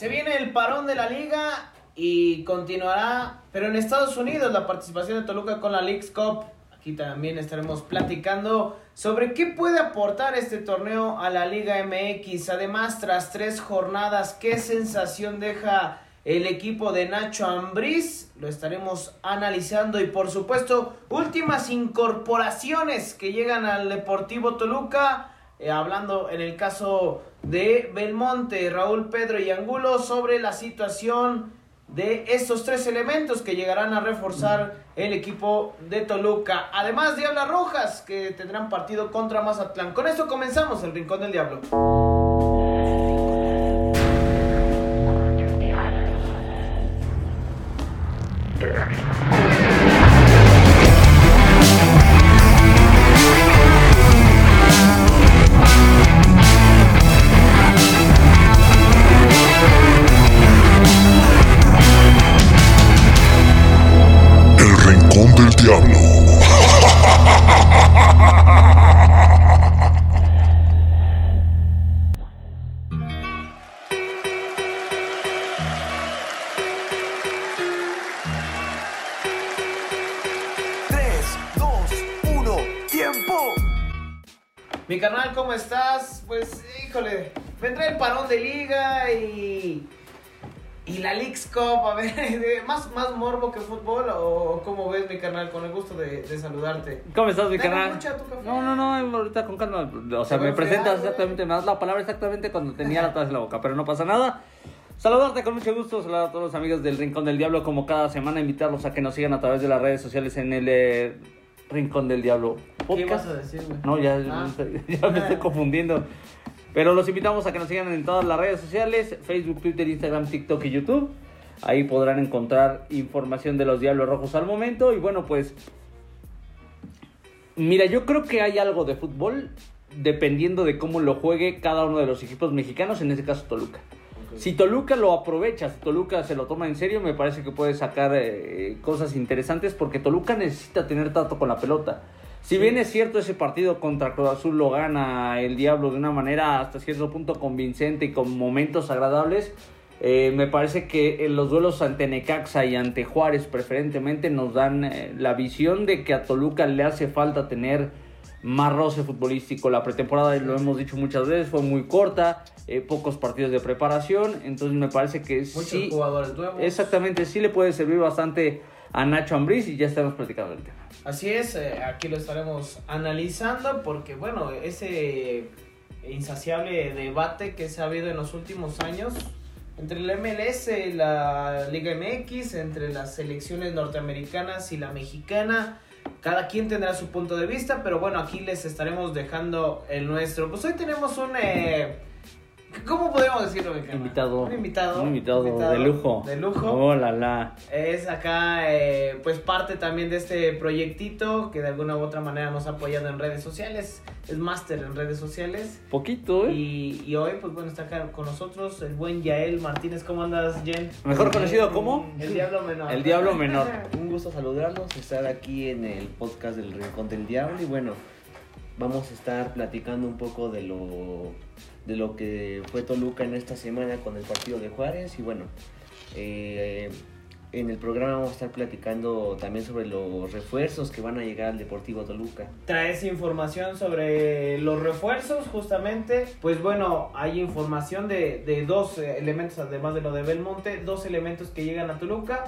Se viene el parón de la liga y continuará, pero en Estados Unidos, la participación de Toluca con la Leagues Cup. Aquí también estaremos platicando sobre qué puede aportar este torneo a la Liga MX. Además, tras tres jornadas, qué sensación deja el equipo de Nacho Ambriz. Lo estaremos analizando y por supuesto, últimas incorporaciones que llegan al Deportivo Toluca. Eh, hablando en el caso de Belmonte, Raúl Pedro y Angulo sobre la situación de estos tres elementos que llegarán a reforzar el equipo de Toluca. Además, Diablas Rojas que tendrán partido contra Mazatlán. Con esto comenzamos el Rincón del Diablo. Mi canal, ¿cómo estás? Pues, híjole, vendrá el parón de liga y. Y la Leagues Cup, a ver, ¿más, más morbo que fútbol o cómo ves mi canal? Con el gusto de, de saludarte. ¿Cómo estás, mi canal? mucha tu café. No, no, no, ahorita con calma. O sea, me presentas exactamente, me das la palabra exactamente cuando tenía la taza en la boca, pero no pasa nada. Saludarte con mucho gusto, saludar a todos los amigos del Rincón del Diablo, como cada semana, invitarlos a que nos sigan a través de las redes sociales en el eh, Rincón del Diablo ¿Qué podcast. vas a decir, güey? No, ya, Ah. ya me estoy confundiendo. Pero los invitamos a que nos sigan en todas las redes sociales, Facebook, Twitter, Instagram, TikTok y YouTube. Ahí podrán encontrar información de los Diablos Rojos al momento. Y bueno, pues... Mira, yo creo que hay algo de fútbol dependiendo de cómo lo juegue cada uno de los equipos mexicanos, en este caso Toluca. Si Toluca lo aprovecha, si Toluca se lo toma en serio, me parece que puede sacar eh, cosas interesantes porque Toluca necesita tener trato con la pelota. Si bien es cierto ese partido contra Cruz Azul lo gana el Diablo de una manera hasta cierto punto convincente y con momentos agradables, eh, me parece que en los duelos ante Necaxa y ante Juárez preferentemente nos dan eh, la visión de que a Toluca le hace falta tener más roce futbolístico. La pretemporada, lo hemos dicho muchas veces, fue muy corta, eh, pocos partidos de preparación, entonces me parece que Muchos sí, jugadores nuevos. exactamente, sí le puede servir bastante a Nacho Ambriz y ya estamos platicando del tema. Así es, eh, aquí lo estaremos analizando porque, bueno, ese insaciable debate que se ha habido en los últimos años entre la MLS la Liga MX, entre las selecciones norteamericanas y la mexicana. Cada quien tendrá su punto de vista, pero bueno, aquí les estaremos dejando el nuestro. Pues hoy tenemos un... eh, ¿Cómo podemos decirlo? mi carnal? Invitado. Un invitado. Un invitado, de lujo. De lujo. Oh, la, la. Es acá, eh, pues parte también de este proyectito que de alguna u otra manera nos ha apoyado en redes sociales. Es máster en redes sociales. Poquito, ¿eh? Y, y hoy, pues bueno, está acá con nosotros el buen Yael Martínez. ¿Cómo andas, Jen? Mejor conocido como El Diablo Menor. El Diablo Menor. Un gusto saludarlos, estar aquí en el podcast del Rincón del Diablo y bueno, vamos a estar platicando un poco de lo de lo que fue Toluca en esta semana con el partido de Juárez y bueno, eh, en el programa vamos a estar platicando también sobre los refuerzos que van a llegar al Deportivo Toluca. Traes información sobre los refuerzos, justamente. Pues bueno, hay información de, de dos elementos, además de lo de Belmonte, dos elementos que llegan a Toluca.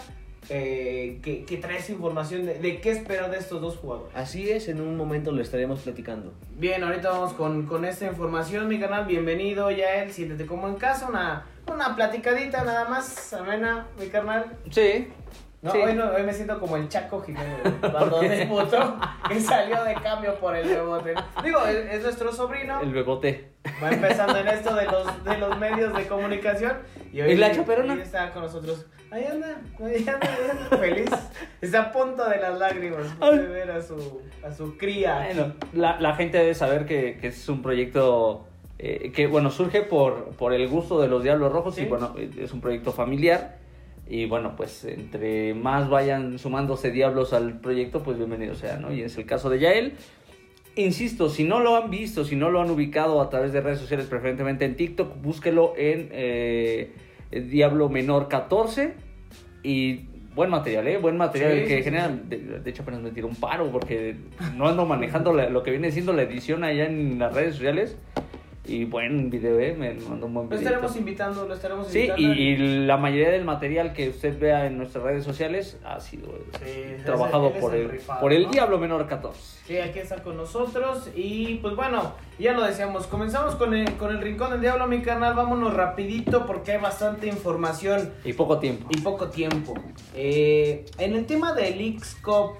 Eh, que, que traes información de, de qué esperar de estos dos jugadores. Así es, en un momento lo estaremos platicando. Bien, ahorita vamos con, con esta información, mi canal. Bienvenido, Yael. Siéntete como en casa. Una, una platicadita nada más, amena, mi carnal. Sí. No, Sí. hoy, no, hoy me siento como el Chaco Jiménez, cuando debutó, que salió de cambio por el Bebote. Digo, es, es nuestro sobrino, El bebote. va empezando en esto de los, de los medios de comunicación. Y hoy ¿Y la chaperona? hoy está con nosotros. Ahí anda, ahí anda, ahí anda, feliz. Está a punto de las lágrimas de ver a su, a su cría. Bueno, la, la gente debe saber que, que es un proyecto eh, que, bueno, surge por, por el gusto de los Diablos Rojos Sí. y, bueno, es un proyecto familiar. Y bueno, pues entre más vayan sumándose diablos al proyecto, pues bienvenido sea, ¿no? Y es el caso de Yael. Insisto, si no lo han visto, si no lo han ubicado a través de redes sociales, preferentemente en TikTok, búsquelo en, eh, Diablo Menor 14 y buen material, ¿eh? Buen material Sí, que sí, genera. sí. De, de hecho, apenas me tiró un paro porque no ando manejando la- lo que viene siendo la edición allá en las redes sociales. Y buen video, ¿eh? Me mandó un buen Lo video. estaremos invitando, lo estaremos Sí, invitando. y, y la mayoría del material que usted vea en nuestras redes sociales ha sido Sí, es trabajado el- por el rifado, por el ¿no? Diablo Menor 14. Sí, aquí está con nosotros. Y pues bueno, ya lo decíamos. Comenzamos con el, con el Rincón del Diablo, mi canal. Vámonos rapidito porque hay bastante información Y poco tiempo. y poco tiempo. Eh, en el tema del Cup,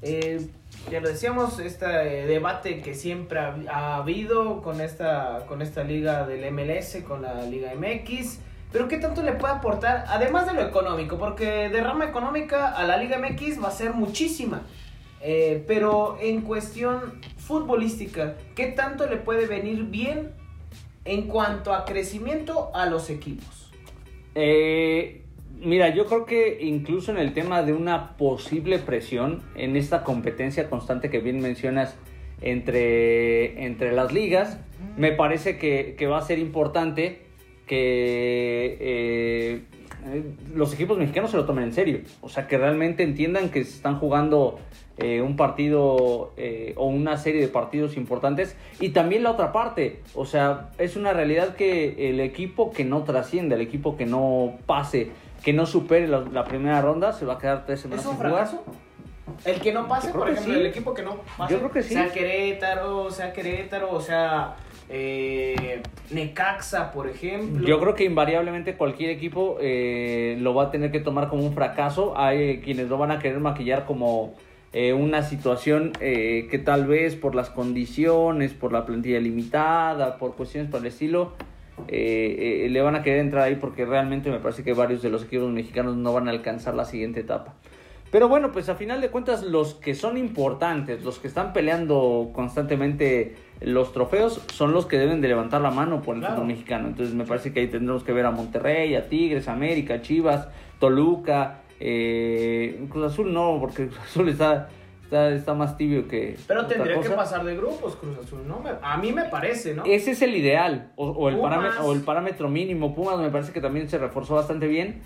eh, ya lo decíamos, este eh, debate que siempre ha, ha habido con esta, con esta liga del MLS, con la Liga MX. Pero ¿qué tanto le puede aportar? Además de lo económico, porque de rama económica a la Liga MX va a ser muchísima. Eh, pero en cuestión futbolística, ¿qué tanto le puede venir bien en cuanto a crecimiento a los equipos? Eh, mira, yo creo que incluso en el tema de una posible presión en esta competencia constante que bien mencionas entre, entre las ligas, me parece que, que va a ser importante que eh, los equipos mexicanos se lo tomen en serio. O sea, que realmente entiendan que se están jugando eh, un partido eh, o una serie de partidos importantes. Y también la otra parte, o sea, es una realidad que el equipo que no trascienda, el equipo que no pase, que no supere la, la primera ronda, se va a quedar tres semanas ¿Es un sin jugar. fracaso? El que no pase, por ejemplo, sí. el equipo que no pase. Yo creo que sí. Sea Querétaro, sea Querétaro, o sea eh, Necaxa, por ejemplo. Yo creo que invariablemente cualquier equipo eh, lo va a tener que tomar como un fracaso. Hay quienes lo van a querer maquillar como eh, una situación eh, que tal vez por las condiciones, por la plantilla limitada, por cuestiones por el estilo, eh, eh, le van a querer entrar ahí porque realmente me parece que varios de los equipos mexicanos no van a alcanzar la siguiente etapa. Pero bueno, pues a final de cuentas los que son importantes, los que están peleando constantemente los trofeos, son los que deben de levantar la mano por el Claro. fútbol mexicano. Entonces me parece que ahí tendremos que ver a Monterrey, a Tigres, América, Chivas, Toluca, eh, Cruz Azul no, porque Cruz Azul está, está, está más tibio que... Pero tendría que pasar de grupos, Cruz Azul, ¿no? Me- A mí me parece, ¿no? Ese es el ideal, o, o el parámetro, o el parámetro mínimo. Pumas me parece que también se reforzó bastante bien,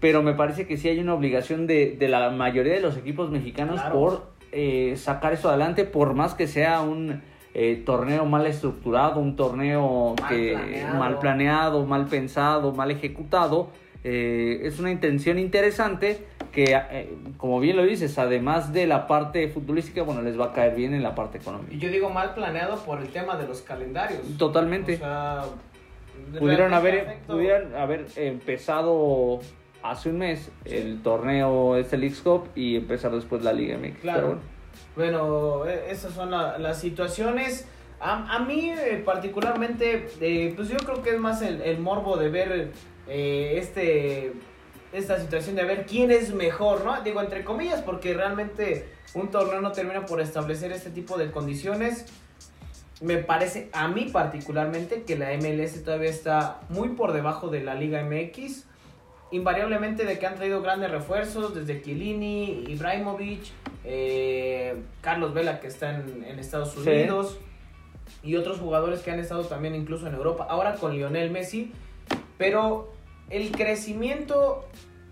pero me parece que sí hay una obligación de, de la mayoría de los equipos mexicanos Claro. por eh, sacar eso adelante, por más que sea un eh, torneo mal estructurado, un torneo Mal que planeado. mal planeado, mal pensado, mal ejecutado. eh, es una intención interesante que, eh, como bien lo dices, además de la parte futbolística, bueno, les va a caer bien en la parte económica. Y yo digo mal planeado por el tema de los calendarios. Totalmente. O sea, pudieron haber, pudieran haber empezado hace un mes el torneo este Leagues Cup y empezar después la Liga MX. Claro. Bueno. Bueno, e- esas son la- las situaciones. A, a mí eh, particularmente, eh, pues yo creo que es más el, el morbo de ver eh, este esta situación de ver quién es mejor, ¿no? Digo entre comillas porque realmente un torneo no termina por establecer este tipo de condiciones. Me parece a mí particularmente que la MLS todavía está muy por debajo de la Liga MX. Invariablemente de que han traído grandes refuerzos, desde Chiellini, Ibrahimovic, eh, Carlos Vela que está en, en Estados Sí. Unidos y otros jugadores que han estado también incluso en Europa. Ahora con Lionel Messi, pero el crecimiento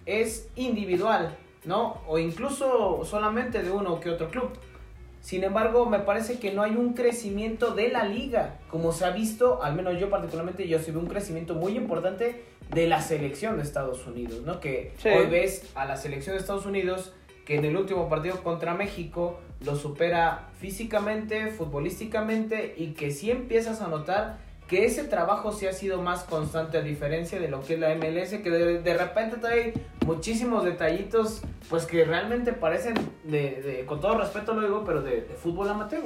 es individual, ¿no? O incluso solamente de uno que otro club. Sin embargo, me parece que no hay un crecimiento de la liga, como se ha visto, al menos yo particularmente, yo sí veo un crecimiento muy importante de la selección de Estados Unidos, ¿no? Que Sí. hoy ves a la selección de Estados Unidos que en el último partido contra México lo supera físicamente, futbolísticamente y que sí empiezas a notar que ese trabajo sí ha sido más constante a diferencia de lo que es la MLS, que de, de repente trae muchísimos detallitos, pues que realmente parecen, de, de- con todo respeto lo digo, pero de, de fútbol amateur.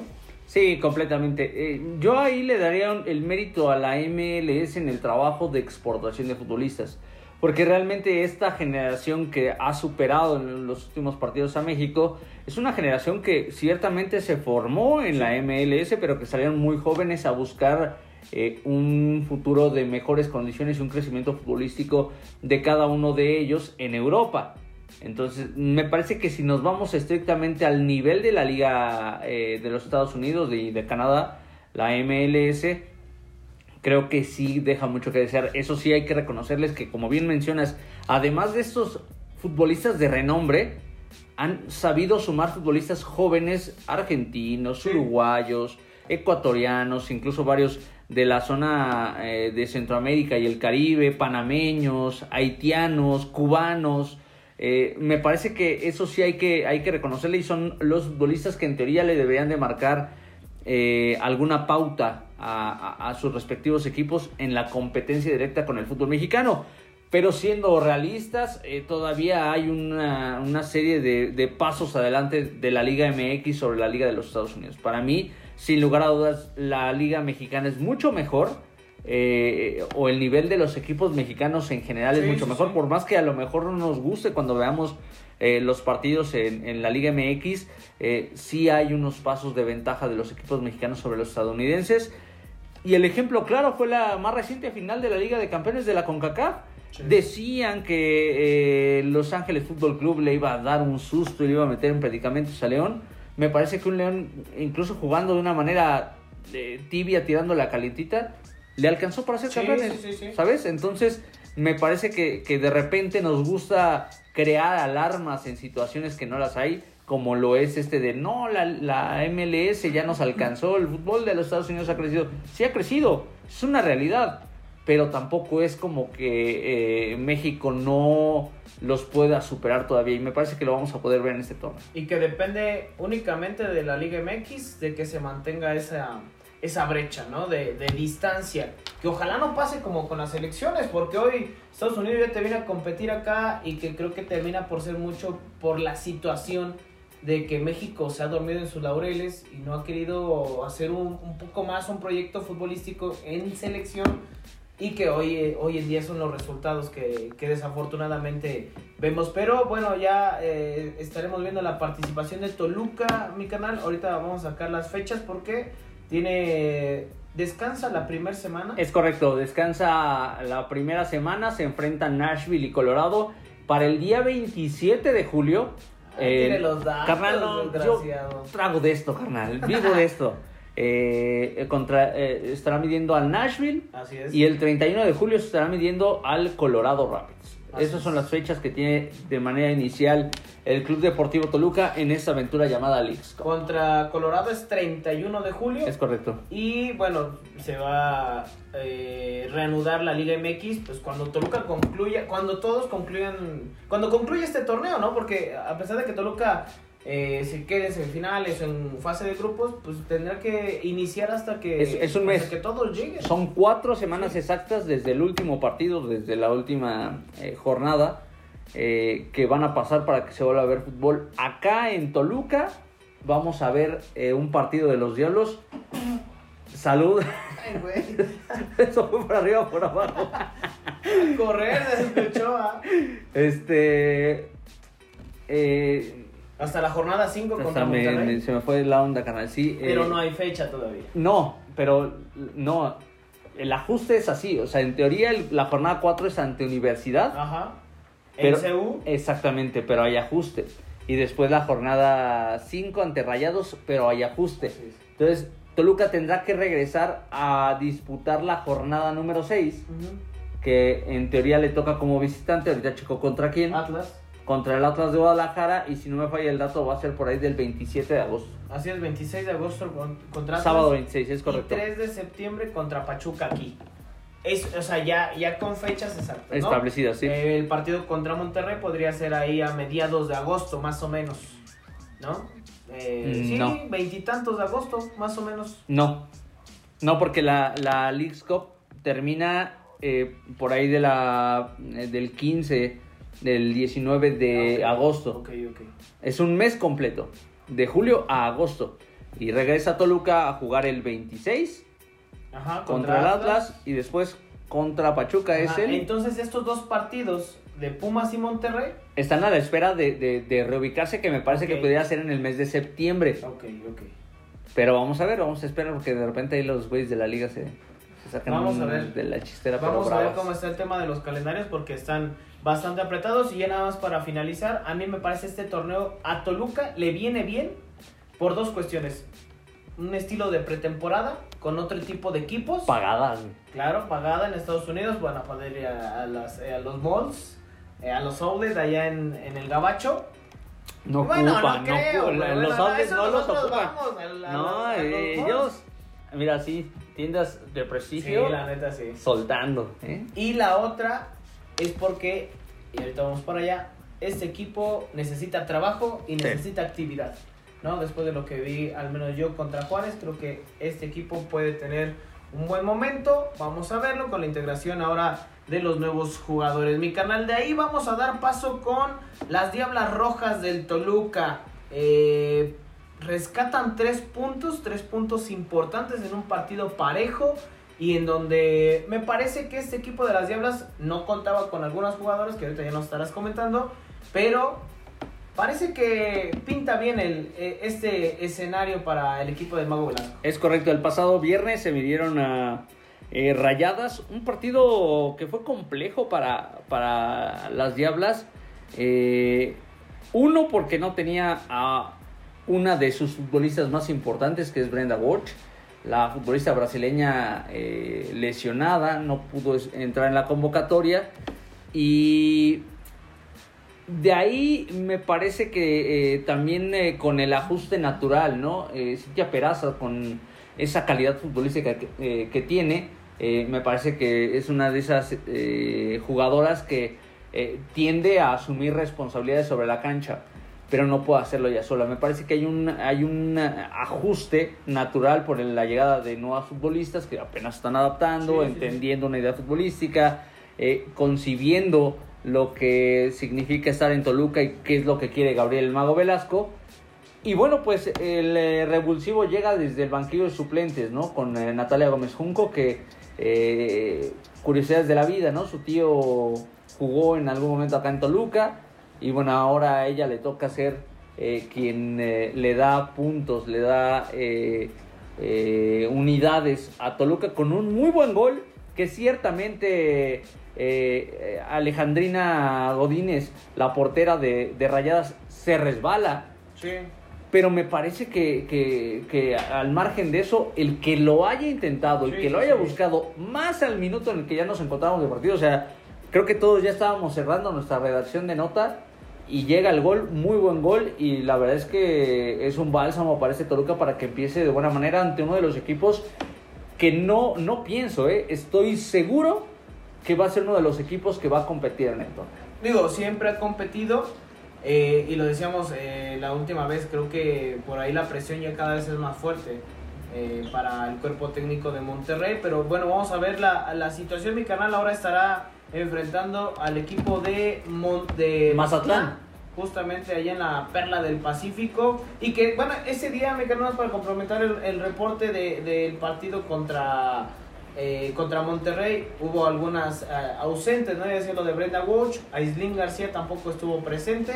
Sí, completamente. Eh, yo ahí le daría un- el mérito a la MLS en el trabajo de exportación de futbolistas. Porque realmente esta generación que ha superado en los últimos partidos a México es una generación que ciertamente se formó en la MLS, pero que salieron muy jóvenes a buscar eh, un futuro de mejores condiciones y un crecimiento futbolístico de cada uno de ellos en Europa. Entonces, me parece que si nos vamos estrictamente al nivel de la Liga eh, de los Estados Unidos y de, Canadá, la MLS, creo que sí deja mucho que desear. Eso sí hay que reconocerles que, como bien mencionas, además de estos futbolistas de renombre, han sabido sumar futbolistas jóvenes argentinos, uruguayos, ecuatorianos, incluso varios de la zona eh, de Centroamérica y el Caribe, panameños, haitianos, cubanos. Eh, me parece que eso sí hay que, hay que reconocerle y son los futbolistas que en teoría le deberían de marcar eh, alguna pauta a, a- sus respectivos equipos en la competencia directa con el fútbol mexicano. Pero siendo realistas, todavía hay una, una serie de, de pasos adelante de la Liga MX sobre la Liga de los Estados Unidos. Para mí, sin lugar a dudas, la Liga Mexicana es mucho mejor. eh, o el nivel de los equipos mexicanos en general es mucho sí, mejor. sí. Por más que a lo mejor no nos guste cuando veamos eh, los partidos en, en la Liga MX, eh, sí hay unos pasos de ventaja de los equipos mexicanos sobre los estadounidenses. Y el ejemplo claro fue la más reciente final de la Liga de Campeones de la CONCACAF. Decían que eh, Los Ángeles Fútbol Club le iba a dar un susto y le iba a meter en predicamentos a León. Me parece que un León, incluso jugando de una manera eh, tibia, tirando la calientita, le alcanzó para ser Sí, campeones. sí, sí, sí. ¿Sabes? Entonces, me parece que, que de repente nos gusta crear alarmas en situaciones que no las hay, como lo es este de no, la, la MLS ya nos alcanzó, el fútbol de los Estados Unidos ha crecido. Sí ha crecido, es una realidad, pero tampoco es como que eh, México no los pueda superar todavía y me parece que lo vamos a poder ver en este torneo. Y que depende únicamente de la Liga MX de que se mantenga esa, esa brecha, ¿no? De, de distancia. Que ojalá no pase como con las elecciones, porque hoy Estados Unidos ya te viene a competir acá y que creo que termina por ser mucho por la situación de que México se ha dormido en sus laureles y no ha querido hacer un, un poco más un proyecto futbolístico en selección y que hoy, hoy en día son los resultados que, que desafortunadamente vemos. Pero bueno, ya eh, estaremos viendo la participación de Toluca, mi canal. Ahorita vamos a sacar las fechas porque tiene... Descansa la primera semana. Es correcto, descansa la primera semana, se enfrentan Nashville y Colorado. Para el día 27 de julio. Ahí eh, tiene los datos, carnal, no, yo trago de esto, carnal, vivo de esto. Eh, contra, eh, estará midiendo al Nashville Así es. y el 31 de julio se estará midiendo al Colorado Rapids. Así Esas es. son las fechas que tiene de manera inicial el Club Deportivo Toluca en esta aventura llamada Leagues. Contra Colorado es 31 de julio. Es correcto. Y bueno, se va a eh, reanudar la Liga MX, pues cuando Toluca concluya, cuando todos concluyan, cuando concluya este torneo, ¿no? Porque a pesar de que Toluca eh, se quede en semifinales o en fase de grupos, pues tendrá que iniciar hasta que, Es- es un hasta mes. que todos lleguen. Son cuatro semanas exactas desde el último partido, desde la última eh, jornada, eh, que van a pasar para que se vuelva a ver fútbol. Acá en Toluca vamos a ver eh, un partido de los Diablos. Salud. Ay, güey, Eso fue por arriba o por abajo. correr se escuchó, ¿ah? Este. eh, Hasta la jornada 5 contra me- Monterrey. se me fue la onda, canal. Sí, Pero eh, no hay fecha todavía. No, pero no. El ajuste es así. O sea, en teoría el- la jornada 4 es ante universidad. Ajá. Pero- en CU. Exactamente, pero hay ajuste. Y después la jornada 5 ante Rayados, pero hay ajuste. Entonces, Toluca tendrá que regresar a disputar la jornada número 6, Ujú. que en teoría le toca como visitante. Ahorita checó contra quién. Atlas. Contra el Atlas de Guadalajara. Y si no me falla el dato, va a ser por ahí del 27 de agosto. Así es, 26 de agosto con- contra. Sábado 26, es correcto. Y 3 de septiembre contra Pachuca aquí. Es, o sea, ya, ya con fechas exactas. ¿no? Establecidas, sí. Eh, el partido contra Monterrey podría ser ahí a mediados de agosto, más o menos. ¿No? Eh, Mm, sí, no. veintitantos de agosto, más o menos. No, no, porque la, la Leagues Cup termina eh, por ahí de la, eh, del 15, del 19 de Ah, agosto. Ok, ok. Es un mes completo, de julio a agosto. Y regresa a Toluca a jugar el 26 Ajá, contra, el Atlas y después contra Pachuca. Es el, Entonces, estos dos partidos de Pumas y Monterrey. están a la espera de, de- de reubicarse, que me parece que podría ser en el mes de septiembre. Ok, ok. Pero vamos a ver, vamos a esperar porque de repente ahí los güeyes de la liga se, sacan Vamos a ver. de la chistera. Vamos a ver cómo está el tema de los calendarios porque están bastante apretados. Y ya nada más para finalizar, a mí me parece este torneo a Toluca le viene bien por dos cuestiones. Un estilo de pretemporada con otro tipo de equipos. Pagadas, güey. Claro, pagada en Estados Unidos, van a poder ir a, a las, eh, a los malls, eh, a los outlets allá en, en el Gabacho. No Bueno, no ocupan, no, creo, ocupan. pero Los outlets no los ocupan. no, ellos, mira, sí, tiendas de Sí, prestigio la neta sí. soltando. ¿eh? Y la otra es porque, y ahorita vamos para allá, este equipo necesita trabajo y Sí. necesita actividad. ¿no? Después de lo que vi, al menos yo contra Juárez, creo que este equipo puede tener un buen momento. Vamos a verlo con la integración ahora de los nuevos jugadores. Mi canal de ahí vamos a dar paso con las Diablas Rojas del Toluca. Eh, rescatan tres puntos, tres puntos importantes en un partido parejo y en donde me parece que este equipo de las Diablas no contaba con algunos jugadores que ahorita ya nos estarás comentando, pero parece que pinta bien el, eh, este escenario para el equipo del Mago Blanco. Es correcto, el pasado viernes se midieron a eh, Rayadas, un partido que fue complejo para, para las Diablas. Eh, uno, porque no tenía a una de sus futbolistas más importantes, que es Brenda Walsh. La futbolista brasileña eh, lesionada, no pudo entrar en la convocatoria. Y de ahí me parece que eh, también eh, con el ajuste natural, ¿no? Cintia Peraza con esa calidad futbolística que, tiene, me parece que es una de esas jugadoras que tiende a asumir responsabilidades sobre la cancha, pero no puede hacerlo ella sola. Me parece que hay un, hay un ajuste natural por la llegada de nuevas futbolistas que apenas están adaptando, Sí, sí, sí. entendiendo una idea futbolística, eh, concibiendo lo que significa estar en Toluca y qué es lo que quiere Gabriel el Mago Velasco. Y bueno, pues el eh, revulsivo llega desde el banquillo de suplentes, ¿no? Con eh, Natalia Gómez Junco, que curiosidades de la vida, ¿no? Su tío jugó en algún momento acá en Toluca y bueno, ahora a ella le toca ser eh, quien eh, le da puntos, le da eh, unidades a Toluca con un muy buen gol que ciertamente Alejandrina Godínez, la portera de, de Rayadas, se resbala. Sí. Pero me parece que, que- que al margen de eso, el que lo haya intentado, el Sí, que lo haya sí. buscado, más al minuto en el que ya nos encontramos de partido, o sea, creo que todos ya estábamos cerrando nuestra redacción de nota y llega el gol, muy buen gol, y la verdad es que es un bálsamo para este Toluca para que empiece de buena manera ante uno de los equipos que no, no pienso, ¿eh? estoy seguro que va a ser uno de los equipos que va a competir en el torneo. Digo, siempre ha competido eh, y lo decíamos eh, la última vez, creo que por ahí la presión ya cada vez es más fuerte para el cuerpo técnico de Monterrey, pero bueno, vamos a ver la, la situación. Mi canal ahora estará enfrentando al equipo de, Mon- de Mazatlán. justamente allá en la Perla del Pacífico. Y que, bueno, ese día me quedó más para complementar el, el reporte de- del partido contra, eh, contra Monterrey. Hubo algunas eh, ausentes, ¿no? Ya decía lo de Brenda Walsh, Aislinn García tampoco estuvo presente.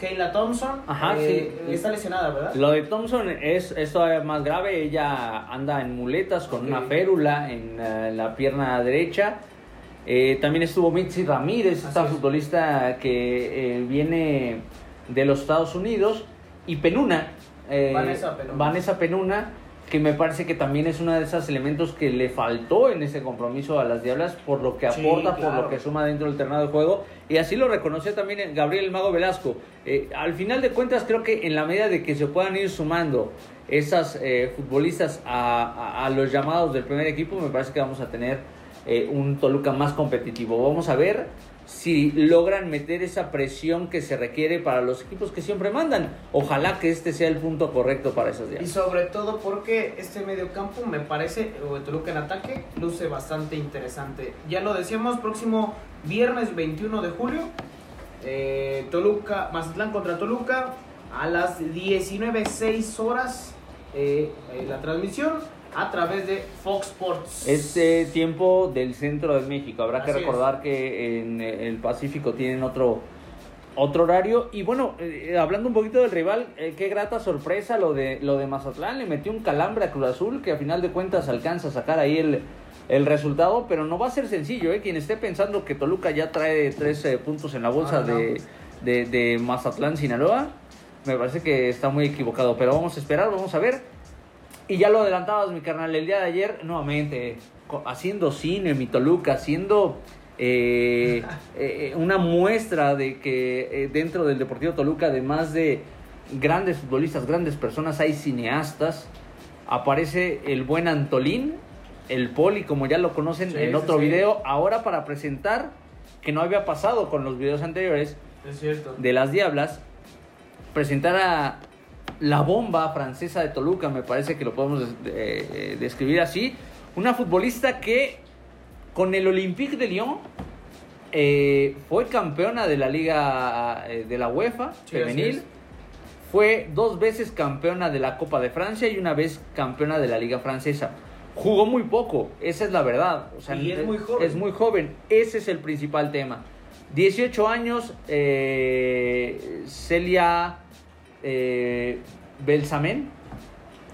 Kayla Thompson Ajá, eh, sí. está lesionada, ¿verdad? Lo de Thompson es, es todavía más grave. Ella anda en muletas con una férula en eh, la pierna derecha. Eh, también estuvo Mitzi Ramírez, esta es. futbolista que eh, viene de los Estados Unidos. Y Penuna. eh, Vanessa Penuna. Vanessa Penuna, que me parece que también es uno de esos elementos que le faltó en ese compromiso a las Diablas por lo que Sí, aporta, por lo que suma dentro del terreno de juego. Y así lo reconoció también Gabriel el Mago Velasco. Eh, al final de cuentas, creo que en la medida de que se puedan ir sumando esas eh, futbolistas a, a- a los llamados del primer equipo, me parece que vamos a tener eh, un Toluca más competitivo. Vamos a ver si logran meter esa presión que se requiere para los equipos que siempre mandan. Ojalá que este sea el punto correcto para esos Y días. sobre todo porque este mediocampo me parece, o de Toluca en ataque, luce bastante interesante. Ya lo decíamos, próximo viernes 21 de julio, eh, Toluca, Mazatlán contra Toluca, a las 19.06 horas, eh, la transmisión a través de Fox Sports. Este tiempo del centro de México. Habrá que es. recordar que en eh, el Pacífico tienen otro otro horario y bueno eh, hablando un poquito del rival eh, qué grata sorpresa lo de lo de Mazatlán le metió un calambre a Cruz Azul que a final de cuentas alcanza a sacar ahí el, el resultado pero no va a ser sencillo eh quien esté pensando que Toluca ya trae tres puntos en la bolsa Ah, no. de, de, de Mazatlán Sinaloa me parece que está muy equivocado pero vamos a esperar vamos a ver Y ya lo adelantabas, mi carnal, el día de ayer, nuevamente, haciendo cine, mi Toluca, haciendo eh, eh, una muestra de que eh, dentro del Deportivo Toluca, además de grandes futbolistas, grandes personas, hay cineastas. Aparece el buen Antolín, el Poli, como ya lo conocen Sí, en otro sí. video, ahora para presentar, que no había pasado con los videos anteriores, Es cierto. de las Diablas, presentar a la bomba francesa de Toluca, me parece que lo podemos eh, eh, describir así. Una futbolista que con el Olympique de Lyon eh, fue campeona de la Liga eh, de la UEFA Sí, femenil. Fue dos veces campeona de la Copa de Francia y una vez campeona de la Liga Francesa. Jugó muy poco, esa es la verdad. O sea, Y es muy joven. Es muy joven, ese es el principal tema. 18 años, eh, Celia eh, Belsamen,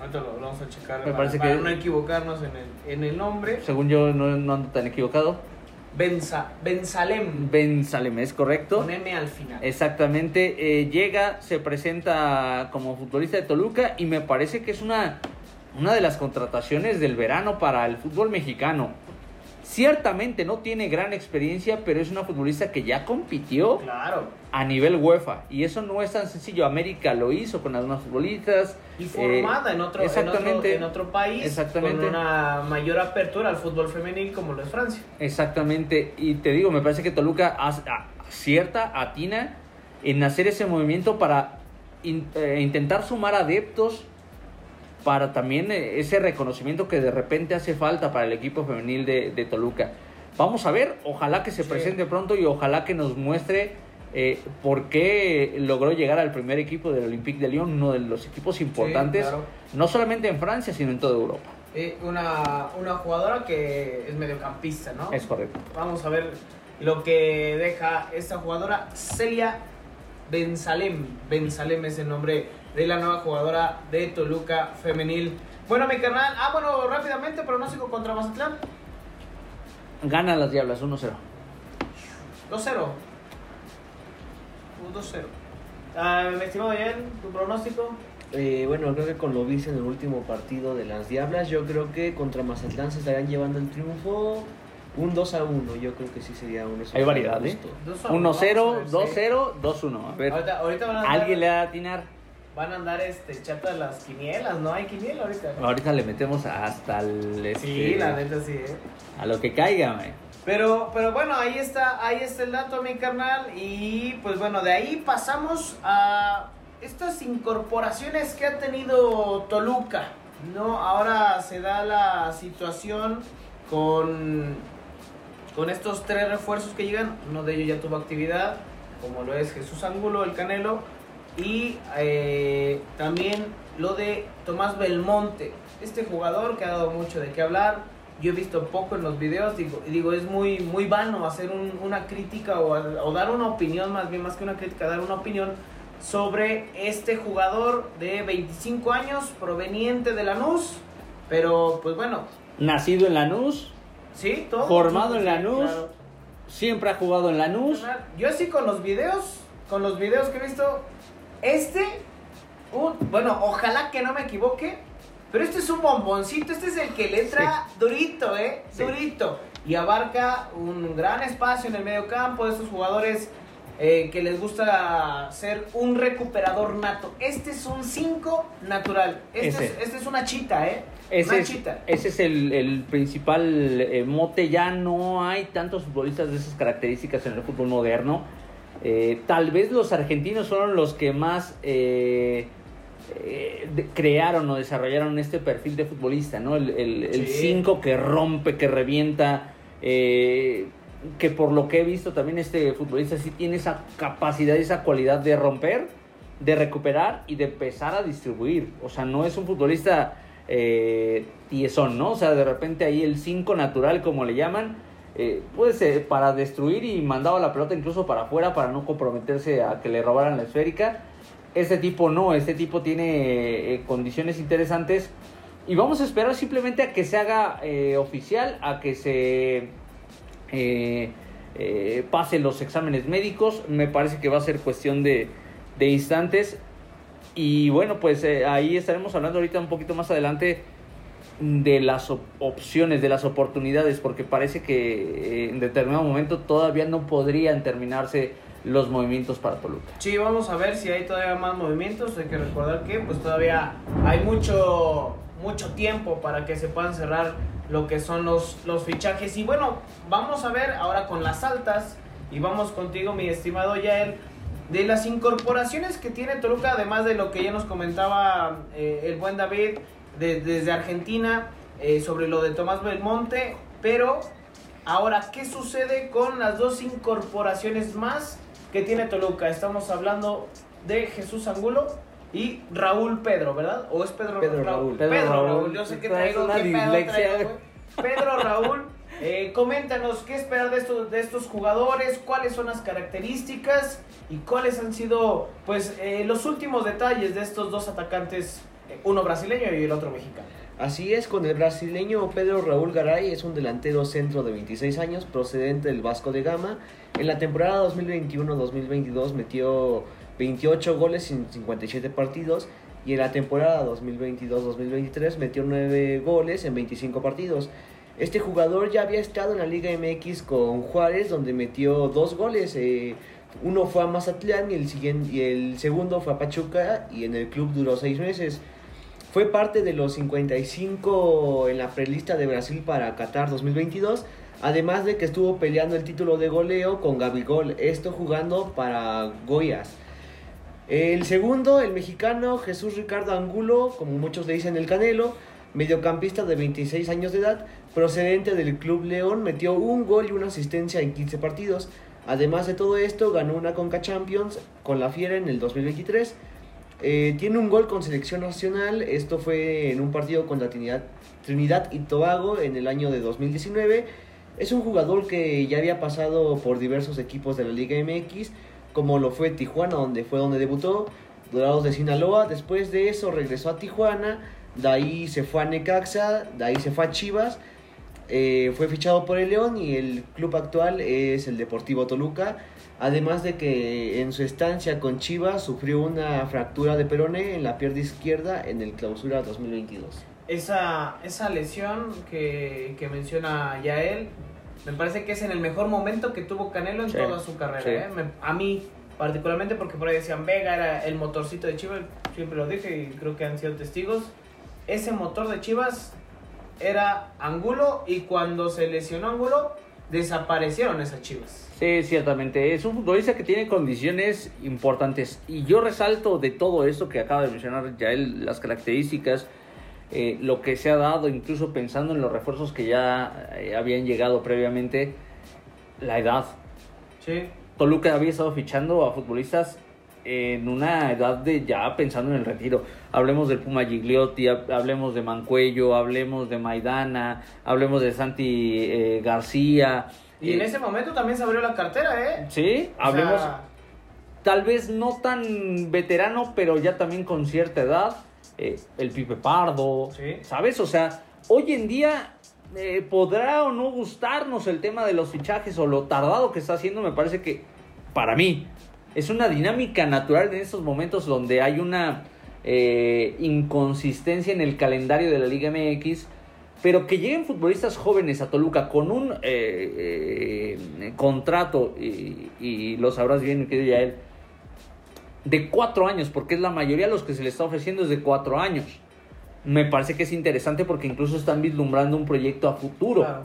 Ahorita lo vamos a checar Me para, parece para que- no equivocarnos en el, en el nombre. según yo no, no ando tan equivocado. Benza, Benzalem. Bensalem, es correcto. Con M al final. Exactamente, eh, llega, se presenta como futbolista de Toluca y me parece que es una, una de las contrataciones del verano para el fútbol mexicano. Ciertamente no tiene gran experiencia, pero es una futbolista que ya compitió Claro. a nivel UEFA y eso no es tan sencillo. América lo hizo con algunas futbolistas. Y eh, formada en, otro, en, otro, exactamente. en otro país. Exactamente. Con una mayor apertura al fútbol femenil como lo es Francia. Exactamente, y te digo, me parece que Toluca acierta, atina en hacer ese movimiento para in- eh, intentar sumar adeptos para también eh, ese reconocimiento que de repente hace falta para el equipo femenil de, de Toluca. Vamos a ver, ojalá que se Sí. presente pronto y ojalá que nos muestre eh, por qué logró llegar al primer equipo del Olympique de Lyon, uno de los equipos importantes, claro. no solamente en Francia, sino en toda Europa. Eh, una, una jugadora que es mediocampista, ¿no? Es correcto. Vamos a ver lo que deja esta jugadora, Celia Benzalem. Benzalem es el nombre de la nueva jugadora de Toluca femenil. Bueno, mi carnal. Ah, bueno, rápidamente, pronóstico contra Mazatlán. Gana las Diablas 1-0. 2-0. Un 2-0. Ah, mi estimado Jen, tu pronóstico. Eh, bueno, creo que con lo visto en el último partido de las Diablas, yo creo que contra Mazatlán se estarían llevando el triunfo un 2 a 1. Yo creo que sí sería un Hay variedad, ¿eh? justo. 2 a 1, 1-0, vamos a ver, sí. 2-0, 2-1. A ver, Ahorita, ahorita van a ¿alguien le va a atinar? Van a andar este, chata las quinielas, ¿no? Hay quiniela ahorita. Ahorita le metemos hasta el... Sí, este, la neta sí, ¿eh? A lo que caiga, man. Pero, pero bueno, ahí está, ahí está el dato, mi carnal. Y pues bueno, de ahí pasamos a estas incorporaciones que ha tenido Toluca. No, ahora se da la situación con, con estos tres refuerzos que llegan. Uno de ellos ya tuvo actividad, como lo es Jesús Angulo, el Canelo. Y eh, también lo de Tomás Belmonte, este jugador que ha dado mucho de qué hablar. Yo he visto poco en los videos, digo, y digo es muy, muy vano hacer un- una crítica o, o dar una opinión, más bien más que una crítica, dar una opinión sobre este jugador de 25 años proveniente de Lanús. Pero pues bueno, Nacido en Lanús, sí, todo. Formado en Lanús. claro. siempre ha jugado en Lanús. Yo así con los videos, con los videos que he visto, este, un- bueno, ojalá que no me equivoque, pero este es un bomboncito, este es el que le entra durito, ¿eh? Sí. Durito. Y abarca un gran espacio en el medio campo de estos jugadores eh, que les gusta ser un recuperador nato. Este es un 5 natural. Este Ese. es, este es una chita, ¿eh? Ese una es, chita. ese es el, el principal eh, mote. Ya no hay tantos futbolistas de esas características en el fútbol moderno. Eh, tal vez los argentinos fueron los que más eh, eh, de- crearon o desarrollaron este perfil de futbolista, ¿no? El Sí. 5 que rompe, que revienta. eh, que por lo que he visto también este futbolista sí tiene esa capacidad, esa cualidad de romper, de recuperar y de empezar a distribuir. O sea, no es un futbolista tiesón, ¿no? O sea, de repente ahí el 5 natural, como le llaman, eh, puede ser para destruir y mandaba la pelota incluso para afuera para no comprometerse a que le robaran la esférica. Este tipo no, este tipo tiene eh, condiciones interesantes y vamos a esperar simplemente a que se haga eh, oficial, a que se eh, eh, pase los exámenes médicos. Me parece que va a ser cuestión de, de instantes. Y bueno, pues eh, ahí estaremos hablando ahorita un poquito más adelante de las op- opciones, de las oportunidades, porque parece que eh, en determinado momento todavía no podrían terminarse los movimientos para Toluca. Sí, vamos a ver si hay todavía más movimientos. Hay que recordar que pues todavía hay mucho mucho tiempo para que se puedan cerrar lo que son los, los fichajes. Y bueno, vamos a ver ahora con las altas. Y vamos contigo, mi estimado Yael. De las incorporaciones que tiene Toluca, además de lo que ya nos comentaba eh, el buen David de- desde Argentina, eh, sobre lo de Tomás Belmonte. Pero ahora, ¿qué sucede con las dos incorporaciones más que tiene Toluca? Estamos hablando de Jesús Angulo y Raúl Pedro, ¿verdad? ¿O es Pedro, Pedro Raúl. Pedro, Pedro Raúl. Raúl. Yo sé que Traes traigo una qué pedo traigo. Pedro Raúl, eh, coméntanos qué esperar de estos, de estos jugadores, cuáles son las características y cuáles han sido pues eh, los últimos detalles de estos dos atacantes, uno brasileño y el otro mexicano. Así es, con el brasileño Pedro Raúl Garay, es un delantero centro de 26 años, procedente del Vasco de Gama. En la temporada 2021-2022 metió 28 goles en 57 partidos y en la temporada 2022-2023 metió 9 goles en 25 partidos. Este jugador ya había estado en la Liga MX con Juárez, donde metió dos goles. eh, uno fue a Mazatlán y el, siguiente, y el segundo fue a Pachuca y en el club duró seis meses. Fue parte de los 55 en la prelista de Brasil para Qatar 2022, además de que estuvo peleando el título de goleo con Gabigol, esto jugando para Goyas. El segundo, el mexicano Jesús Ricardo Angulo, como muchos le dicen el Canelo, mediocampista de 26 años de edad, procedente del Club León, metió un gol y una asistencia en 15 partidos. Además de todo esto, ganó una Conca Champions con la Fiera en el 2023. Eh, tiene un gol con selección nacional, esto fue en un partido contra Trinidad, Trinidad y Tobago en el año de 2019. Es un jugador que ya había pasado por diversos equipos de la Liga MX, como lo fue Tijuana, donde fue donde debutó, Dorados de Sinaloa. Después de eso regresó a Tijuana, de ahí se fue a Necaxa, de ahí se fue a Chivas. Eh, fue fichado por el León y el club actual es el Deportivo Toluca. Además de que en su estancia con Chivas sufrió una fractura de peroné en la pierna izquierda en el clausura 2022. Esa, esa lesión que, que menciona Yael, me parece que es en el mejor momento que tuvo Canelo en Sí, toda su carrera. sí. ¿eh? Me- a mí, particularmente, porque por ahí decían Vega era el motorcito de Chivas, siempre lo dije y creo que han sido testigos. Ese motor de Chivas era Angulo y cuando se lesionó Angulo, desaparecieron esas Chivas. Sí, ciertamente. Es un futbolista que tiene condiciones importantes. Y yo resalto de todo esto que acaba de mencionar ya él, las características, eh, lo que se ha dado, incluso pensando en los refuerzos que ya eh, habían llegado previamente, la edad. Sí. Toluca había estado fichando a futbolistas en una edad de ya pensando en el retiro. Hablemos del Puma Gigliotti, hab- hablemos de Mancuello, hablemos de Maidana, hablemos de Santi eh, García. Y en Eh, ese momento también se abrió la cartera, ¿eh? Sí, O hablemos sea, tal vez no tan veterano, pero ya también con cierta edad. eh, el Pipe Pardo, Sí. ¿sabes? O sea, hoy en día podrá o no gustarnos el tema de los fichajes o lo tardado que está haciendo, me parece que para mí es una dinámica natural en estos momentos donde hay una eh, inconsistencia en el calendario de la Liga MX. Pero que lleguen futbolistas jóvenes a Toluca con un eh, eh, contrato, y, y lo sabrás bien, mi querido Yael, de cuatro años, porque es la mayoría de los que se le está ofreciendo es de cuatro años. Me parece que es interesante porque incluso están vislumbrando un proyecto a futuro claro.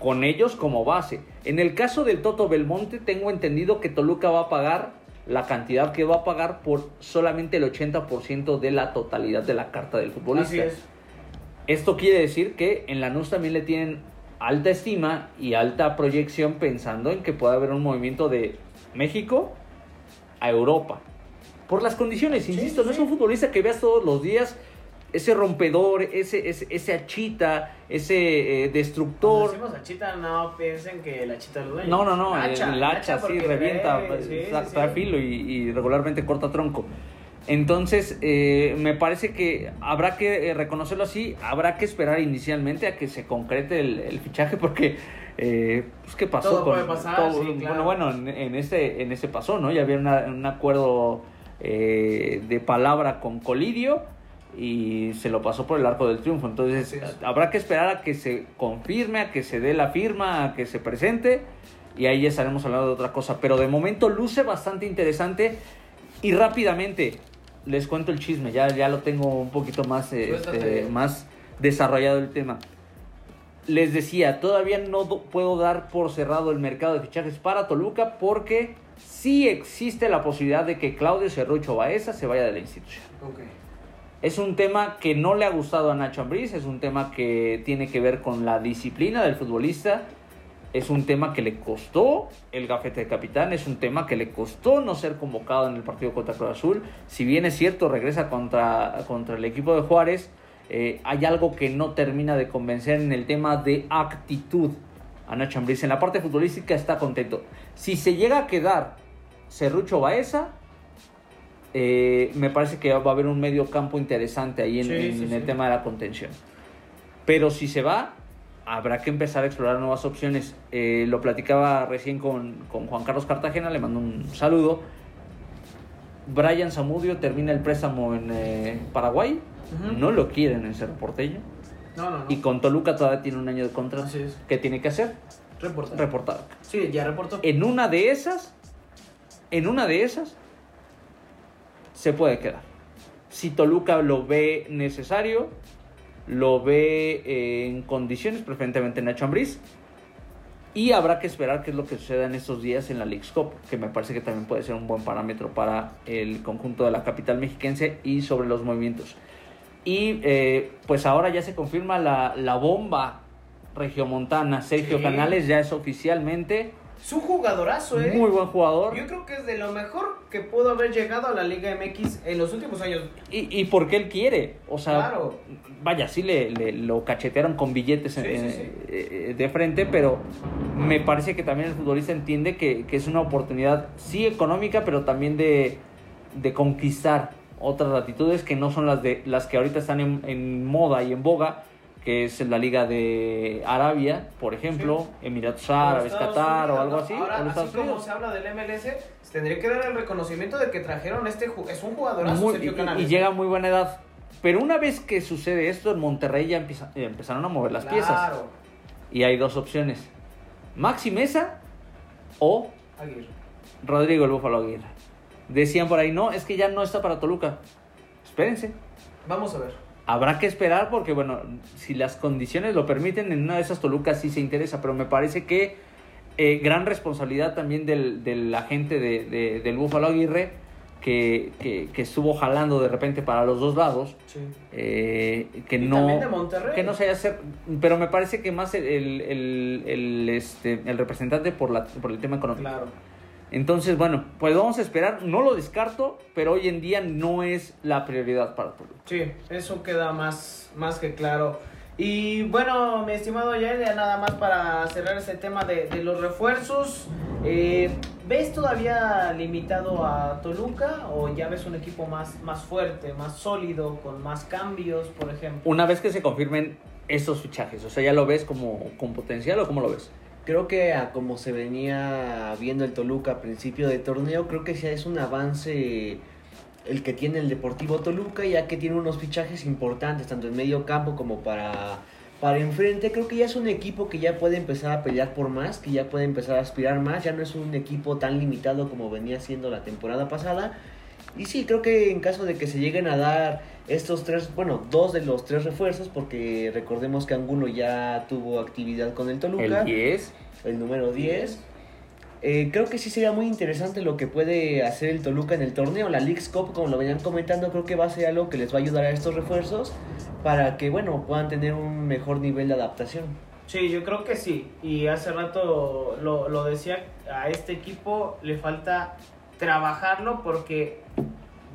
con ellos como base. En el caso del Toto Belmonte, tengo entendido que Toluca va a pagar la cantidad que va a pagar por solamente el 80% de la totalidad de la carta del futbolista. Así es. Esto quiere decir que en Lanús también le tienen alta estima y alta proyección pensando en que pueda haber un movimiento de México a Europa. Por las condiciones, insisto, no es un futbolista que veas todos los días ese rompedor, ese, ese, ese achita, ese eh, Cuando destructor. decimos achita, no piensen que la chita es dueño. No, no, no, Hacha, el hacha sí porque revienta, sí, sí, sí. filo y, y regularmente corta tronco. Entonces, eh, me parece que habrá que eh, reconocerlo así, habrá que esperar inicialmente a que se concrete el, el fichaje porque, eh, pues, ¿qué pasó? Todo con puede pasar, todo? sí, claro. Bueno, bueno, en, en ese, en ese pasó, ¿no? Ya había una- un acuerdo eh, de palabra con Colidio y se lo pasó por el arco del triunfo. Entonces habrá que esperar a que se confirme, a que se dé la firma, a que se presente y ahí ya estaremos hablando de otra cosa. Pero de momento luce bastante interesante y rápidamente les cuento el chisme, ya, ya lo tengo un poquito más, este, más desarrollado el tema. Les decía, todavía no do- puedo dar por cerrado el mercado de fichajes para Toluca porque sí existe la posibilidad de que Claudio Cerrucho Baeza se vaya de la institución. Ok. Es un tema que no le ha gustado a Nacho Ambriz, es un tema que tiene que ver con la disciplina del futbolista, es un tema que le costó el gafete de capitán, es un tema que le costó no ser convocado en el partido contra Cruz Azul. Si bien es cierto, regresa contra, contra el equipo de Juárez, eh, hay algo que no termina de convencer en el tema de actitud a Nacho Ambriz. En la parte futbolística está contento. Si se llega a quedar Cerrucho Baeza, eh, me parece que va a haber un medio campo interesante ahí en, Sí, en sí, el sí. tema de la contención. Pero si se va, habrá que empezar a explorar nuevas opciones. Eh, lo platicaba recién con, con Juan Carlos Cartagena, le mando un saludo. Brian Zamudio termina el préstamo en eh, Paraguay, no lo quieren en Cerro Porteño. No, no, no. Y con Toluca todavía tiene un año de contrato. Es. ¿Qué tiene que hacer? Reportar. Reportar. Sí, ya reportó. En una de esas, en una de esas, se puede quedar. Si Toluca lo ve necesario, lo ve eh, en condiciones, preferentemente Nacho Ambriz, y habrá que esperar qué es lo que suceda en estos días en la League's Cup, que me parece que también puede ser un buen parámetro para el conjunto de la capital mexiquense y sobre los movimientos. Y eh, pues ahora ya se confirma la, la bomba regiomontana. Sergio Sí. Canales ya es oficialmente Es un jugadorazo, ¿eh? muy buen jugador. Yo creo que es de lo mejor que pudo haber llegado a la Liga MX en los últimos años. Y, y porque él quiere. O sea, Claro. vaya, sí le, le- lo cachetearon con billetes Sí, en- sí. eh, de frente, pero me parece que también el futbolista entiende que, que es una oportunidad, sí económica, pero también de, de conquistar otras latitudes que no son las, de, las que ahorita están en, en moda y en boga, que es la Liga de Arabia, por ejemplo, Emiratos Árabes, Qatar o Unidos, algo así. Ahora, así Estados como Unidos. se habla del MLS, se tendría que dar el reconocimiento de que trajeron este es un jugadorazo Muy- Sergio y- Canales. y, llega a muy buena edad. Pero una vez que sucede esto, en Monterrey ya empieza- empezaron a mover las piezas. Claro. Y hay dos opciones. Maxi Mesa o Aguirre. Rodrigo el Búfalo Aguirre. Decían por ahí, no, es que ya no está para Toluca. Espérense. Vamos a ver. Habrá que esperar porque, bueno, si las condiciones lo permiten, en una de esas Toluca sí se interesa. Pero me parece que eh, gran responsabilidad también del, del agente de, de- del Búfalo Aguirre, que, que- que estuvo jalando de repente para los dos lados. Sí. Eh, que Y no de que no se haya hacer pero me parece que más el, el, el- el, este el representante por la por el tema económico Claro. Entonces bueno pues vamos a esperar no lo descarto pero hoy en día no es la prioridad para Toluca Sí, eso queda más, más que claro. Y bueno, mi estimado Yael, ya nada más para cerrar ese tema de, de los refuerzos. eh, ¿Ves todavía limitado a Toluca o ya ves un equipo más, más fuerte, más sólido, con más cambios, por ejemplo? una vez que se confirmen estos fichajes o sea ya lo ves como con potencial o cómo lo ves Creo que a como se venía viendo el Toluca a principio de torneo, creo que ya es un avance el que tiene el Deportivo Toluca, ya que tiene unos fichajes importantes, tanto en medio campo como para, para enfrente. Creo que ya es un equipo que ya puede empezar a pelear por más, que ya puede empezar a aspirar más, ya no es un equipo tan limitado como venía siendo la temporada pasada. Y sí, creo que en caso de que se lleguen a dar estos tres, bueno, dos de los tres refuerzos, porque recordemos que Angulo ya tuvo actividad con el Toluca el 10 el número 10. Eh, creo que sí sería muy interesante lo que puede hacer el Toluca en el torneo. La League's Cup, como lo venían comentando, creo que va a ser algo que les va a ayudar a estos refuerzos para que, bueno, puedan tener un mejor nivel de adaptación. Sí, yo creo que sí. Y hace rato lo, lo decía, a este equipo le falta trabajarlo porque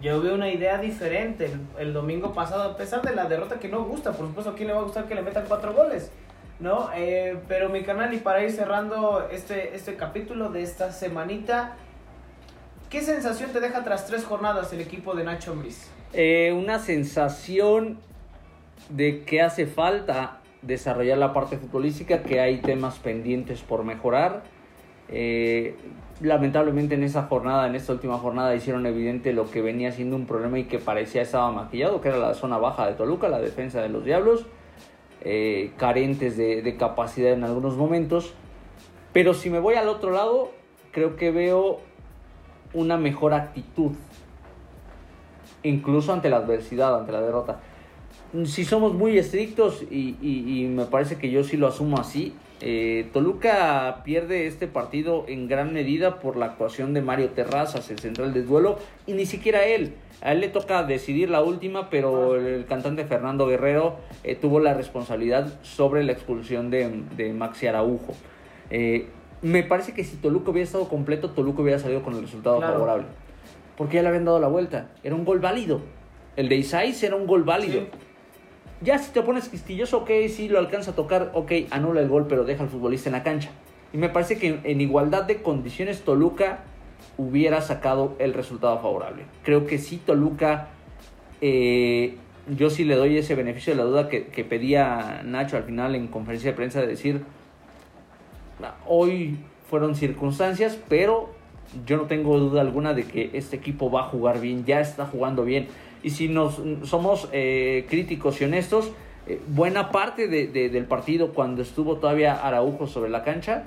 yo veo una idea diferente. El, el domingo pasado, a pesar de la derrota que no gusta, por supuesto, ¿a quién le va a gustar que le metan cuatro goles? ¿No? Eh, pero mi canal, y para ir cerrando este, este capítulo de esta semanita, ¿qué sensación te deja tras tres jornadas el equipo de Nacho Ambriz? Eh, una sensación de que hace falta desarrollar la parte futbolística, que hay temas pendientes por mejorar. Eh, lamentablemente en esa jornada, en esta última jornada, hicieron evidente lo que venía siendo un problema y que parecía estaba maquillado, que era la zona baja de Toluca, la defensa de los Diablos, eh, carentes de, capacidad en algunos momentos. Pero si me voy al otro lado, creo que veo una mejor actitud, incluso ante la adversidad, ante la derrota. Si somos muy estrictos, y me parece que yo sí lo asumo así, eh, Toluca pierde este partido en gran medida por la actuación de Mario Terrazas, el central del duelo, y ni siquiera él. A él le toca decidir la última, pero el cantante Fernando Guerrero eh, tuvo la responsabilidad sobre la expulsión de, de Maxi Araujo. Eh, me parece que si Toluca hubiera estado completo, Toluca hubiera salido con el resultado Claro. favorable. Porque ya le habían dado la vuelta. Era un gol válido. El de Isais era un gol válido. Sí. Ya si te pones quisquilloso, ok, sí lo alcanza a tocar, ok, anula el gol, pero deja al futbolista en la cancha. Y me parece que en igualdad de condiciones Toluca hubiera sacado el resultado favorable. Creo que sí Toluca, eh, yo sí le doy ese beneficio de la duda que, que pedía Nacho al final en conferencia de prensa de decir, "Ah, hoy fueron circunstancias, pero yo no tengo duda alguna de que este equipo va a jugar bien, ya está jugando bien. Y si nos somos eh, críticos y honestos, eh, buena parte de- de- del partido cuando estuvo todavía Araujo sobre la cancha,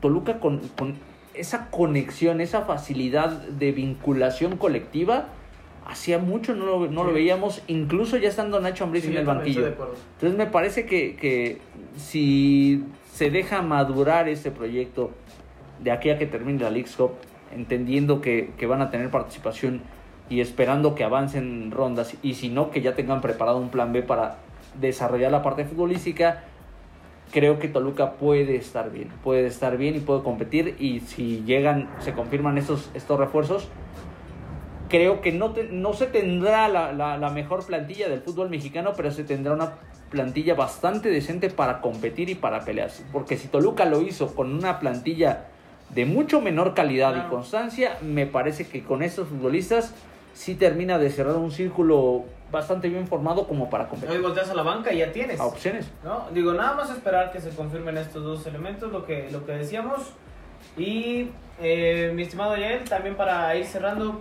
Toluca con, con esa conexión, esa facilidad de vinculación colectiva, hacía mucho no lo, no lo veíamos, incluso ya estando Nacho Ambriz Sí, en el banquillo. Entonces me parece que, que si se deja madurar este proyecto de aquí a que termine la League's Cup, entendiendo que, que van a tener participación y esperando que avancen rondas, y si no, que ya tengan preparado un plan B para desarrollar la parte futbolística, creo que Toluca puede estar bien, puede estar bien y puede competir, y si llegan, se confirman estos, estos refuerzos, creo que no, te- no se tendrá la, la- la mejor plantilla del fútbol mexicano, pero se tendrá una plantilla bastante decente para competir y para pelearse. Porque si Toluca lo hizo con una plantilla de mucho menor calidad y constancia, me parece que con estos futbolistas sí termina de cerrar un círculo bastante bien formado como para Hoy competir. volteas a la banca y ya tienes. A opciones. ¿no? Digo, nada más esperar que se confirmen estos dos elementos, lo que, lo que decíamos. Y eh, mi estimado Yael, también para ir cerrando,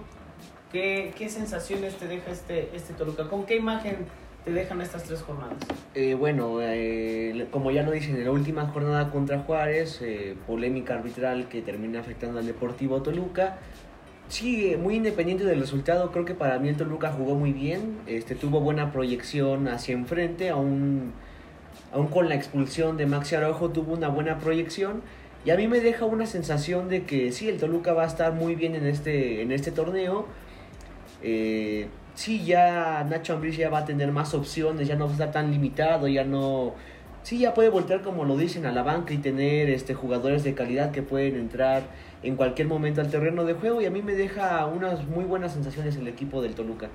¿qué, qué sensaciones te deja este, este Toluca? ¿Con qué imagen te dejan estas tres jornadas? Eh, bueno, eh, como ya lo dicen, en la última jornada contra Juárez, eh, polémica arbitral que termina afectando al Deportivo Toluca. Sí, muy independiente del resultado, creo que para mí el Toluca jugó muy bien, este, tuvo buena proyección hacia enfrente, aún, aún con la expulsión de Maxi Araujo tuvo una buena proyección. Y a mí me deja una sensación de que sí, el Toluca va a estar muy bien en este, en este torneo. Eh, sí, ya Nacho Ambriz ya va a tener más opciones, ya no va a estar tan limitado, ya no... Sí, ya puede voltear como lo dicen a la banca y tener este, jugadores de calidad que pueden entrar en cualquier momento al terreno de juego y a mí me deja unas muy buenas sensaciones el equipo del Toluca.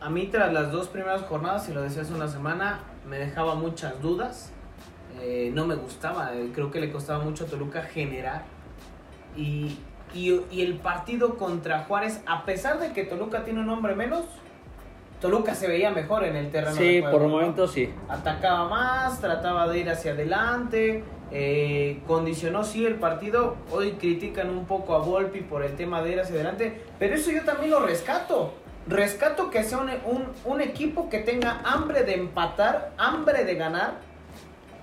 A mí tras las dos primeras jornadas, y lo decía hace una semana, me dejaba muchas dudas. Eh, no me gustaba, eh, creo que le costaba mucho a Toluca generar. Y, y, y el partido contra Juárez, a pesar de que Toluca tiene un hombre menos, Toluca se veía mejor en el terreno. Sí, de juego, por el ¿no? momento sí. atacaba más, trataba de ir hacia adelante, eh, condicionó sí el partido. Hoy critican un poco a Volpi por el tema de ir hacia adelante, pero eso yo también lo rescato. Rescato que sea un, un- un equipo que tenga hambre de empatar, hambre de ganar,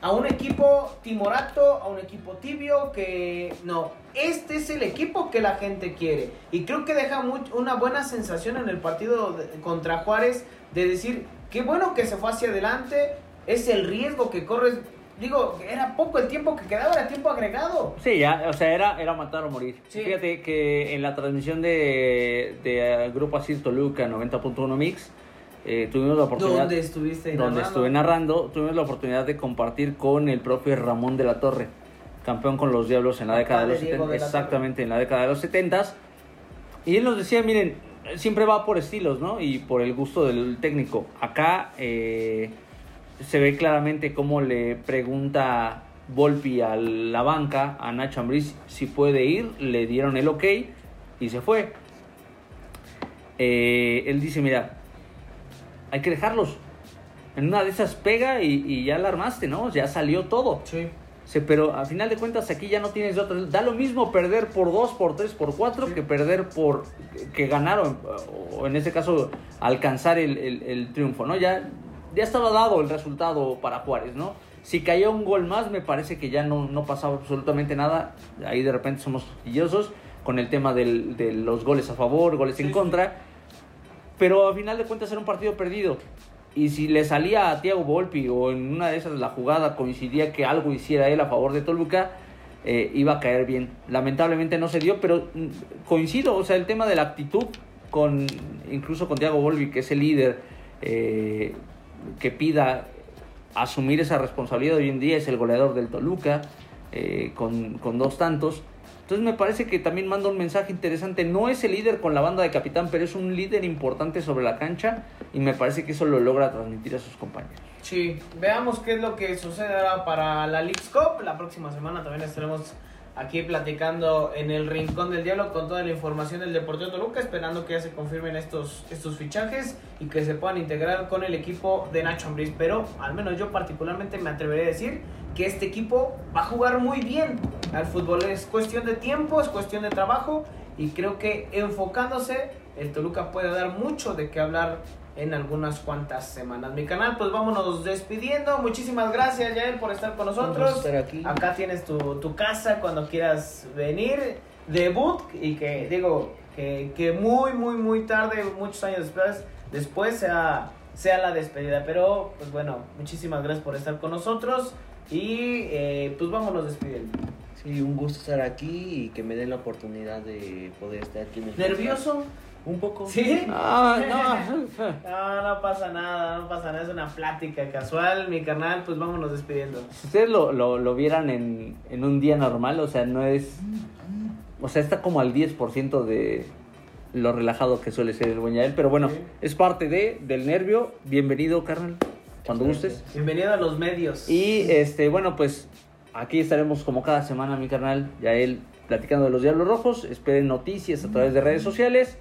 a un equipo timorato, a un equipo tibio, que no, este es el equipo que la gente quiere. Y creo que deja una buena sensación en el partido de- contra Juárez de decir, qué bueno que se fue hacia adelante, es el riesgo que corres. Digo, era poco el tiempo que quedaba, era tiempo agregado. Sí, ya, o sea, era, era matar o morir. Sí. Fíjate que en la transmisión de, de eh, Grupo Asir Toluca 90.1 Mix, eh, tuvimos la oportunidad... ¿Dónde estuviste donde narrando? estuve narrando, tuvimos la oportunidad de compartir con el propio Ramón de la Torre, campeón con los Diablos en la década de los Diego 70, de la exactamente en la década de los 70 y él nos decía, miren, siempre va por estilos, ¿no? Y por el gusto del técnico. Acá eh, se ve claramente cómo le pregunta Volpi a la banca, a Nacho Ambriz, si puede ir, le dieron el ok y se fue. Eh, él dice, mira, hay que dejarlos. En una de esas pega y, y ya la armaste, ¿no? Ya salió todo. Sí. Sí, pero a final de cuentas aquí ya no tienes de otra. Da lo mismo perder por 2, por 3, por 4 que perder por que ganaron o en este caso alcanzar el, el- el triunfo, ¿no? Ya, ya estaba dado el resultado para Juárez, ¿no? Si caía un gol más me parece que ya no, no pasaba absolutamente nada. Ahí de repente somos quillosos con el tema del- de los goles a favor, goles en Sí, sí. contra. Pero a final de cuentas era un partido perdido. Y si le salía a Thiago Volpi o en una de esas la jugada coincidía que algo hiciera él a favor de Toluca, eh, iba a caer bien. Lamentablemente no se dio, pero mm, coincido, o sea, el tema de la actitud con incluso con Thiago Volpi, que es el líder, eh, que pida asumir esa responsabilidad hoy en día, es el goleador del Toluca, eh, con, con dos tantos. Entonces me parece que también manda un mensaje interesante. No es el líder con la banda de capitán, pero es un líder importante sobre la cancha y me parece que eso lo logra transmitir a sus compañeros. Sí, veamos qué es lo que sucede ahora para la League's Cup. La próxima semana también estaremos aquí platicando en el Rincón del Diablo con toda la información del Deportivo Toluca, esperando que ya se confirmen estos, estos fichajes y que se puedan integrar con el equipo de Nacho Ambriz. Pero al menos yo particularmente me atreveré a decir que este equipo va a jugar muy bien al fútbol. Es cuestión de tiempo, es cuestión de trabajo y creo que enfocándose el Toluca puede dar mucho de qué hablar en algunas cuantas semanas. Mi canal, pues vámonos despidiendo. Muchísimas gracias, Yael, por estar con nosotros. estar aquí. Acá tienes tu, tu casa cuando quieras venir. Debut y que, digo, que, que muy, muy, muy tarde, muchos años después, después sea, sea la despedida. Pero, pues bueno, muchísimas gracias por estar con nosotros. Y eh, pues vámonos despidiendo. Sí, un gusto estar aquí y que me den la oportunidad de poder estar aquí en el ¿Nervioso? podcast. Un poco. ¿Sí? Ah, no. No, no pasa nada, no pasa nada, es una plática casual, mi canal, pues vámonos despidiendo. Si ustedes lo, lo, lo vieran en, en un día normal, o sea, no es... O sea, está como al 10% de lo relajado que suele ser el buen Yael, pero bueno, Sí. es parte de, del nervio. Bienvenido, carnal, cuando gustes. Bienvenido a los medios. Y este, bueno, pues aquí estaremos como cada semana, mi carnal, Yael, platicando de los Diablos Rojos. Esperen noticias a través de redes sociales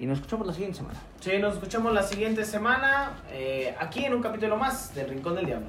y nos escuchamos la siguiente semana. Sí, nos escuchamos la siguiente semana eh, aquí en un capítulo más del Rincón del Diablo.